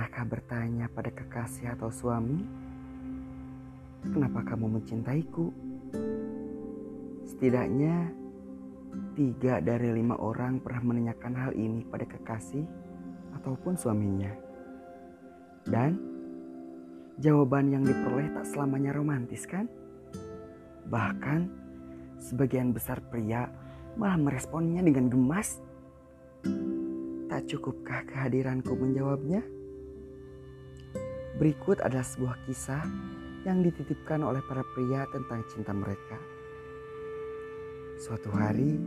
Pernahkah bertanya pada kekasih atau suami, "Kenapa kamu mencintaiku?" Setidaknya tiga dari lima orang pernah menanyakan hal ini pada kekasih ataupun suaminya, dan jawaban yang diperoleh tak selamanya romantis, kan? Bahkan sebagian besar pria malah meresponnya dengan gemas. Tak cukupkah kehadiranku menjawabnya? Berikut adalah sebuah kisah yang dititipkan oleh para pria tentang cinta mereka. Suatu hari,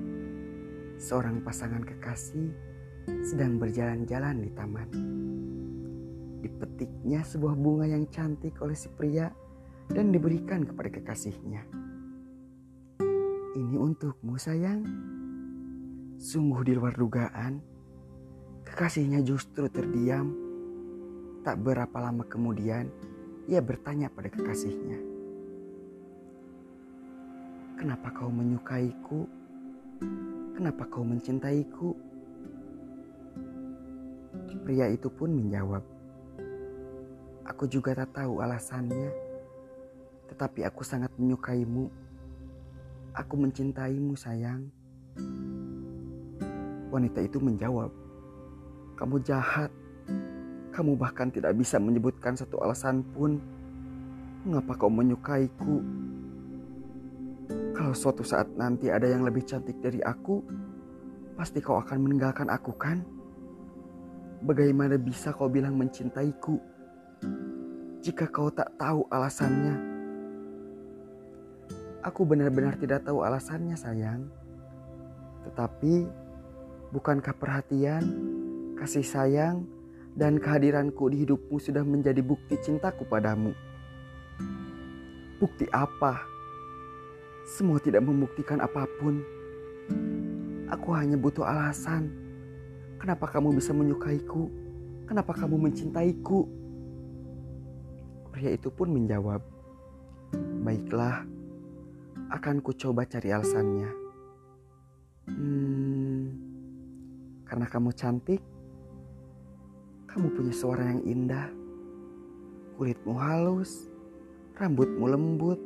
seorang pasangan kekasih sedang berjalan-jalan di taman. Dipetiknya sebuah bunga yang cantik oleh si pria dan diberikan kepada kekasihnya. Ini untukmu sayang. Sungguh di luar dugaan, kekasihnya justru terdiam. Tak berapa lama kemudian, ia bertanya pada kekasihnya. Kenapa kau menyukaiku? Kenapa kau mencintaiku? Pria itu pun menjawab, Aku juga tak tahu alasannya, tetapi aku sangat menyukaimu. Aku mencintaimu, sayang. Wanita itu menjawab, "Kamu jahat. Kamu bahkan tidak bisa menyebutkan satu alasan pun. Mengapa kau menyukaiku?" Kalau suatu saat nanti ada yang lebih cantik dari aku, pasti kau akan meninggalkan aku kan? Bagaimana bisa kau bilang mencintaiku jika kau tak tahu alasannya? Aku benar-benar tidak tahu alasannya, sayang. Tetapi, bukankah perhatian, kasih sayang, dan kehadiranku di hidupmu sudah menjadi bukti cintaku padamu? Bukti apa? Semua tidak membuktikan apa pun. Aku hanya butuh alasan. Kenapa kamu bisa menyukaiku? Kenapa kamu mencintaiku? Pria itu pun menjawab, "Baiklah, akan ku coba cari alasannya." Hmm, karena kamu cantik, kamu punya suara yang indah, kulitmu halus, rambutmu lembut,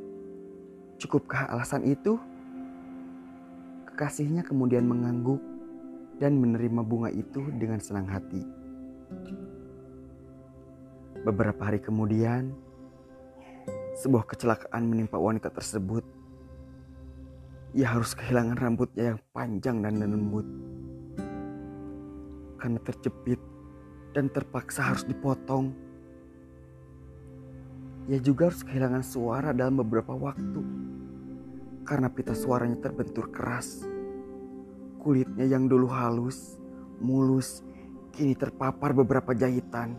Cukupkah alasan itu? Kekasihnya kemudian mengangguk dan menerima bunga itu dengan senang hati. Beberapa hari kemudian, sebuah kecelakaan menimpa wanita tersebut. Ia harus kehilangan rambutnya yang panjang dan lembut. Karena terjepit dan terpaksa harus dipotong. Ia juga harus kehilangan suara dalam beberapa waktu karena pita suaranya terbentur keras. Kulitnya yang dulu halus, mulus, kini terpapar beberapa jahitan.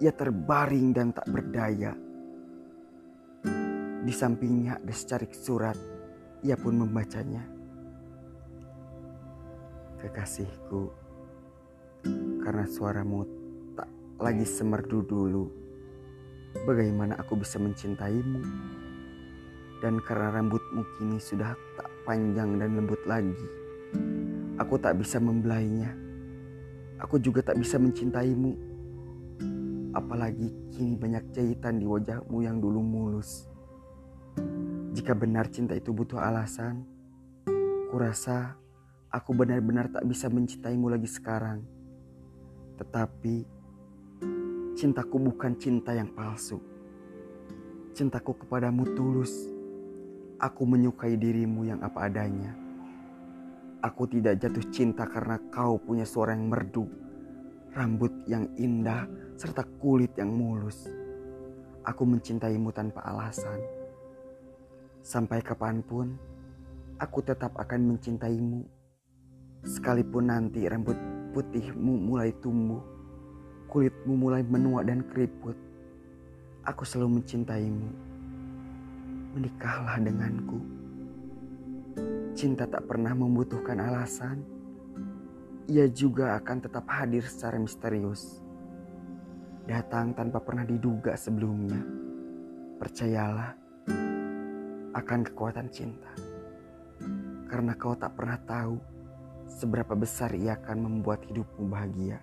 Ia terbaring dan tak berdaya. Di sampingnya ada secarik surat. Ia pun membacanya. Kekasihku, karena suaramu tak lagi semerdu dulu, bagaimana aku bisa mencintaimu? Dan karena rambutmu kini sudah tak panjang dan lembut lagi, aku tak bisa membelainya. Aku juga tak bisa mencintaimu. Apalagi kini banyak jahitan di wajahmu yang dulu mulus. Jika benar cinta itu butuh alasan, kurasa aku benar-benar tak bisa mencintaimu lagi sekarang. Tetapi cintaku bukan cinta yang palsu. Cintaku kepadamu tulus Aku menyukai dirimu yang apa adanya. Aku tidak jatuh cinta karena kau punya suara yang merdu, rambut yang indah, serta kulit yang mulus. Aku mencintaimu tanpa alasan. Sampai kapan pun, aku tetap akan mencintaimu. Sekalipun nanti rambut putihmu mulai tumbuh, kulitmu mulai menua dan keriput, aku selalu mencintaimu menikahlah denganku. Cinta tak pernah membutuhkan alasan. Ia juga akan tetap hadir secara misterius. Datang tanpa pernah diduga sebelumnya. Percayalah akan kekuatan cinta. Karena kau tak pernah tahu seberapa besar ia akan membuat hidupmu bahagia.